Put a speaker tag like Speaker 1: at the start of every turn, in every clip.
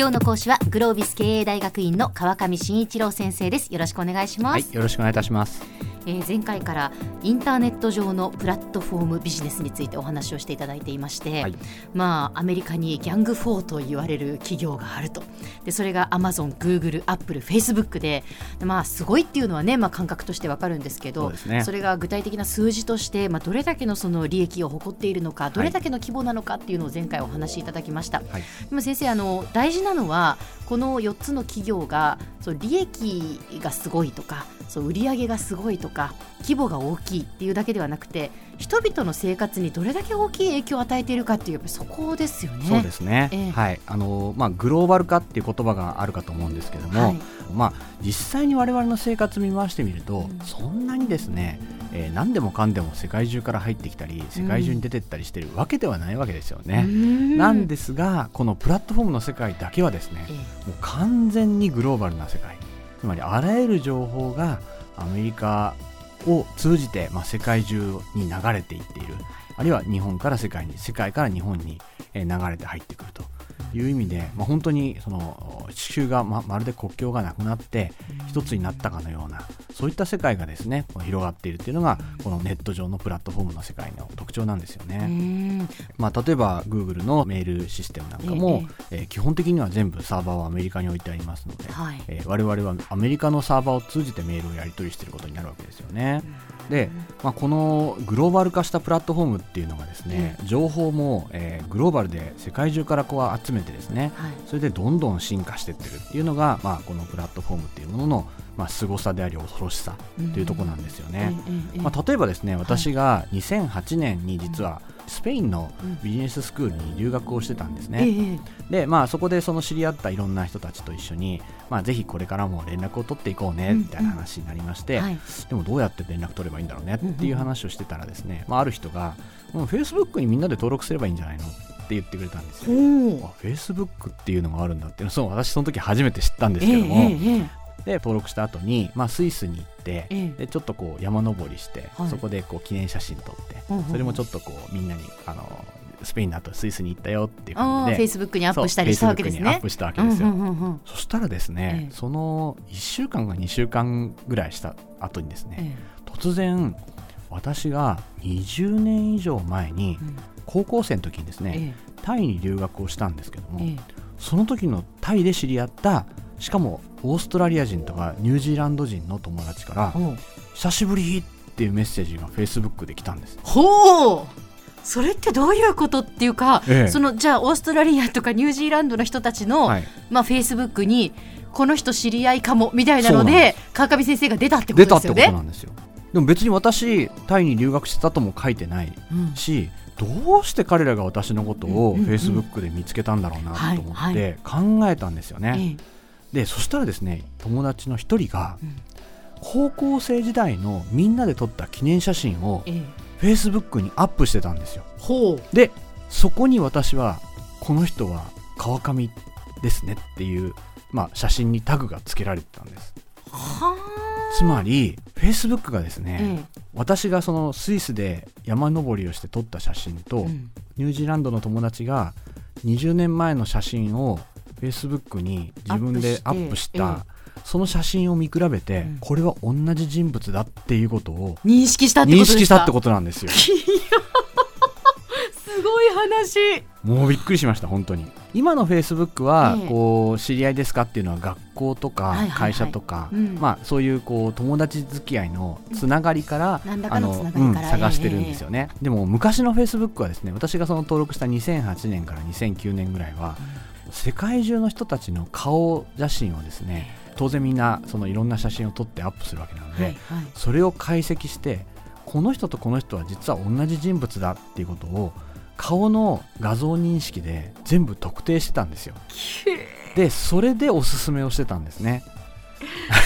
Speaker 1: 今日の講師はグロービス経営大学院の川上真一郎先生です。よろしくお願いします、
Speaker 2: はい、よろしくお願いいたします。
Speaker 1: えー、前回からインターネット上のプラットフォームビジネスについてお話をしていただいていまして、はい、まあアメリカにギャング4と言われる企業があると。でそれがアマゾン、グーグル、アップル、フェイスブックでまあすごいっていうのはね、まあ、感覚としてわかるんですけどそ、ね,、れが具体的な数字として、まあ、どれだけのその利益を誇っているのかどれだけの規模なのかっていうのを前回お話しいただきました。はい、で先生あの大事なのはこの4つの企業がそう利益がすごいとかそう売上がすごいとか規模が大きいっていうだけではなくて人々の生活にどれだけ大きい影響を与えているかっていうそこですよね。
Speaker 2: そうですね、えー、はい。あのまあ、グローバル化っていう言葉があるかと思うんですけども、はい、まあ、実際に我々の生活見回してみると、うん、そんなにですね、えー、何でもかんでも世界中から入ってきたり世界中に出てったりしてるわけではないわけですよね。うん、なんですがこのプラットフォームの世界だけはですね、えー、もう完全にグローバルな世界。つまりあらゆる情報がアメリカを通じて、まあ、世界中に流れていっている。あるいは日本から世界に世界から日本に流れて入ってくると。いう意味で、まあ、本当にその地球がままるで国境がなくなって一つになったかのようなそういった世界がですね広がっているというのがこのネット上のプラットフォームの世界の特徴なんですよね。まあ、例えば Google のメールシステムなんかも、えー、えー、基本的には全部サーバーはアメリカに置いてありますので、はい、えー、我々はアメリカのサーバーを通じてメールをやり取りしていることになるわけですよね。で、まあ、このグローバル化したプラットフォームっていうのがですね、情報も、えー、グローバルで世界中からこう集めてですね、はい、それでどんどん進化していってるっていうのが、まあ、このプラットフォームっていうものの、まあ、凄さであり恐ろしさというところなんですよね。まあ、例えばですね私が2008年に実はスペインのビジネススクールに留学をしてたんですね。で、まあ、そこでその知り合ったいろんな人たちと一緒に、まあ、ぜひこれからも連絡を取っていこうねみたいな話になりまして、でもどうやって連絡取ればいいんだろうねっていう話をしてたらですね、まあ、ある人が、フェイスブックにみんなで登録すればいいんじゃないのって言ってくれたんですよ。フェイスブックっていうのがあるんだっていうのそう私その時初めて知ったんですけども、えーえーで登録した後に、まあ、スイスに行って、えでちょっとこう山登りして、はい、そこでこう記念写真撮って、それもちょっとこうみんなにあのスペインの後スイスに行ったよっていう感じで
Speaker 1: フェイスブックにアップしたりしたわけですね。
Speaker 2: アップしたわけですよ、そしたらですね、え、その1週間か2週間ぐらいした後にですね、突然私が20年以上前に、高校生の時にですね、タイに留学をしたんですけども、その時のタイで知り合ったしかもオーストラリア人とかニュージーランド人の友達から「久しぶり!」っていうメッセージがフェイスブックで来たんです。
Speaker 1: ほう。それってどういうことっていうか、ええ、そのじゃあオーストラリアとかニュージーランドの人たちの、はい、まあ、フェイスブックにこの人知り合いかもみたいなので川上先生が出たってことですよね。出たってことなんですよ。
Speaker 2: でも別に私タイに留学してたとも書いてないし、うん、どうして彼らが私のことをフェイスブックで見つけたんだろうなと思って考えたんですよね。でそしたらですね友達の一人が、うん、高校生時代のみんなで撮った記念写真をフェイスブックにアップしてたんですよ。でそこに私はこの人は川上ですねっていう、まあ、写真にタグがつけられてたんです。つまりフェイスブックがですね、私がそのスイスで山登りをして撮った写真と、うん、ニュージーランドの友達が20年前の写真をフェイスブックに自分でアップしたその写真を見比べて、これは同じ人物だっていうことを
Speaker 1: 認識したって
Speaker 2: こと認識したってことなんですよ。す
Speaker 1: ごい話。
Speaker 2: もうびっくりしました本当に。今のフェイスブックは、こう知り合いですかっていうのは学校とか会社とか、まあ、そういうこう友達付き合いのつながりから、あの、探してるんですよね、でも昔のフェイスブックはですね私がその登録した2008年から2009年ぐらいは、世界中の人たちの顔写真をですね当然みんなそのいろんな写真を撮ってアップするわけなので、はいはい、それを解析してこの人とこの人は実は同じ人物だっていうことを顔の画像認識で全部特定してたんですよ。でそれでおすすめをしてたんですね。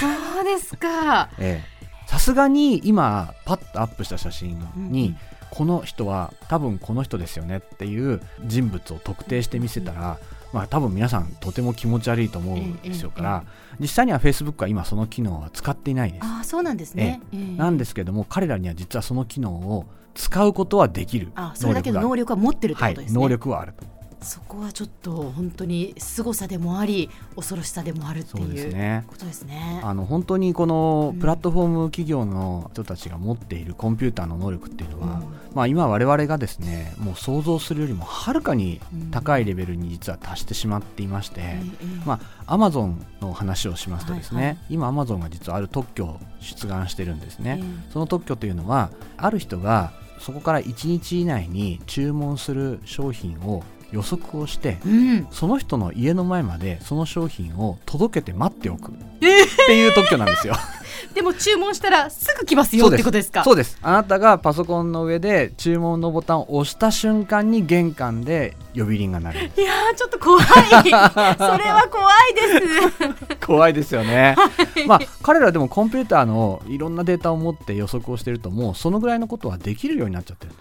Speaker 1: そうですか。
Speaker 2: さすがに今パッとアップした写真に、うんこの人は多分この人ですよねっていう人物を特定して見せたら、まあ、多分皆さんとても気持ち悪いと思うんですよから、実際にはフェイスブックは今その機能は使っていないです。
Speaker 1: あそうなんですね、
Speaker 2: なんですけども彼らには実はその機能を使うことはできる
Speaker 1: あそれだけの能力は持ってるってことですね、
Speaker 2: はい、能力はあると
Speaker 1: そこはちょっと本当に凄さでもあり恐ろしさでもあるっていうことですね。
Speaker 2: あの本当にこのプラットフォーム企業の人たちが持っているコンピューターの能力っていうのは、うん、まあ今我々がですねもう想像するよりもはるかに高いレベルに実は達してしまっていまして、うん、まあアマゾンの話をしますとですね、はいはい、今アマゾンが実はある特許を出願してるんですね。その特許というのはある人がそこから1日以内に注文する商品を予測をして、うん、その人の家の前までその商品を届けて待っておく。っていう特許なんですよ。
Speaker 1: でも注文したらすぐ来ますよってことですか？
Speaker 2: そうです。あなたがパソコンの上で注文のボタンを押した瞬間に玄関で呼び鈴が鳴る。い
Speaker 1: やちょっと怖い。それは怖い
Speaker 2: です。怖いですよね、はい、まあ彼らでもコンピューターのいろんなデータを持って予測をしているともうそのぐらいのことはできるようになっちゃってる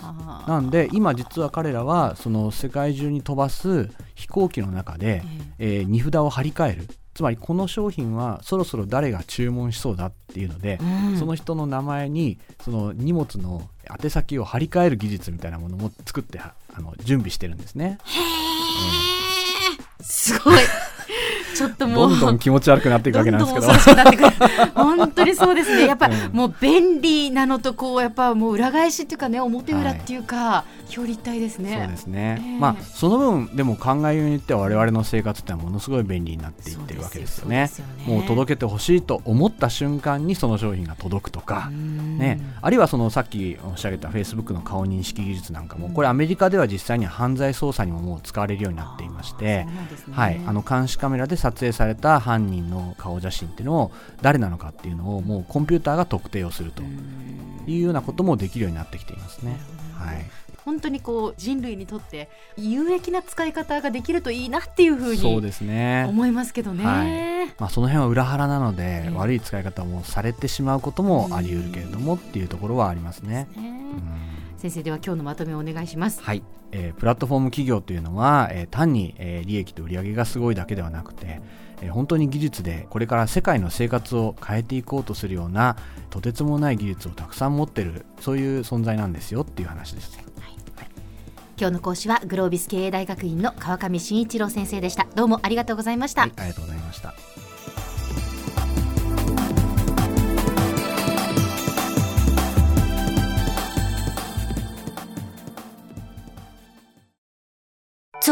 Speaker 2: なんで今実は彼らはその世界中に飛ばす飛行機の中で、えー、えー、荷札を張り替えるつまりこの商品はそろそろ誰が注文しそうだっていうので、うん、その人の名前にその荷物の宛先を張り替える技術みたいなものも作ってあの準備してるんですね。へ
Speaker 1: ー、うん、すごい ちょっとも
Speaker 2: う。どんどん気持ち悪くなっていくわけなんですけど。
Speaker 1: 本当にそうですね。やっぱ、うん、もう便利なのとこうやっぱもう裏返しっていうかね表裏っていうか、はい、表裏一体ですね。
Speaker 2: そうですね、えー、まあその分でも考えようによっては我々の生活ってのはものすごい便利になっていってるわけですよね、ね、もう届けてほしいと思った瞬間にその商品が届くとかね。あるいはそのさっきおっしゃったフェイスブックの顔認識技術なんかもこれアメリカでは実際に犯罪捜査にももう使われるようになっていまして、ね、はい。あの監視カメラで撮影された犯人の顔写真っていうのを誰なのかっていうのをもうコンピューターが特定をするというようなこともできるようになってきていますね。はい。
Speaker 1: 本当にこう人類にとって有益な使い方ができるといいなっていうふうにそうですね。思いますけどね、はい、
Speaker 2: まあ、その辺は裏腹なので、悪い使い方もされてしまうこともあり得るけれどもっていうところはありますね。
Speaker 1: 先生では今日のまとめをお願いします。
Speaker 2: はい、えー、プラットフォーム企業というのは、えー、単に、えー、利益と売上がすごいだけではなくてえ本当に技術でこれから世界の生活を変えていこうとするようなとてつもない技術をたくさん持ってるそういう存在なんですよっていう話です。はい。
Speaker 1: 今日の講師はグロービス経営大学院の川上真一郎先生でした。どうもありがとうございました、はい、
Speaker 2: ありがとうございました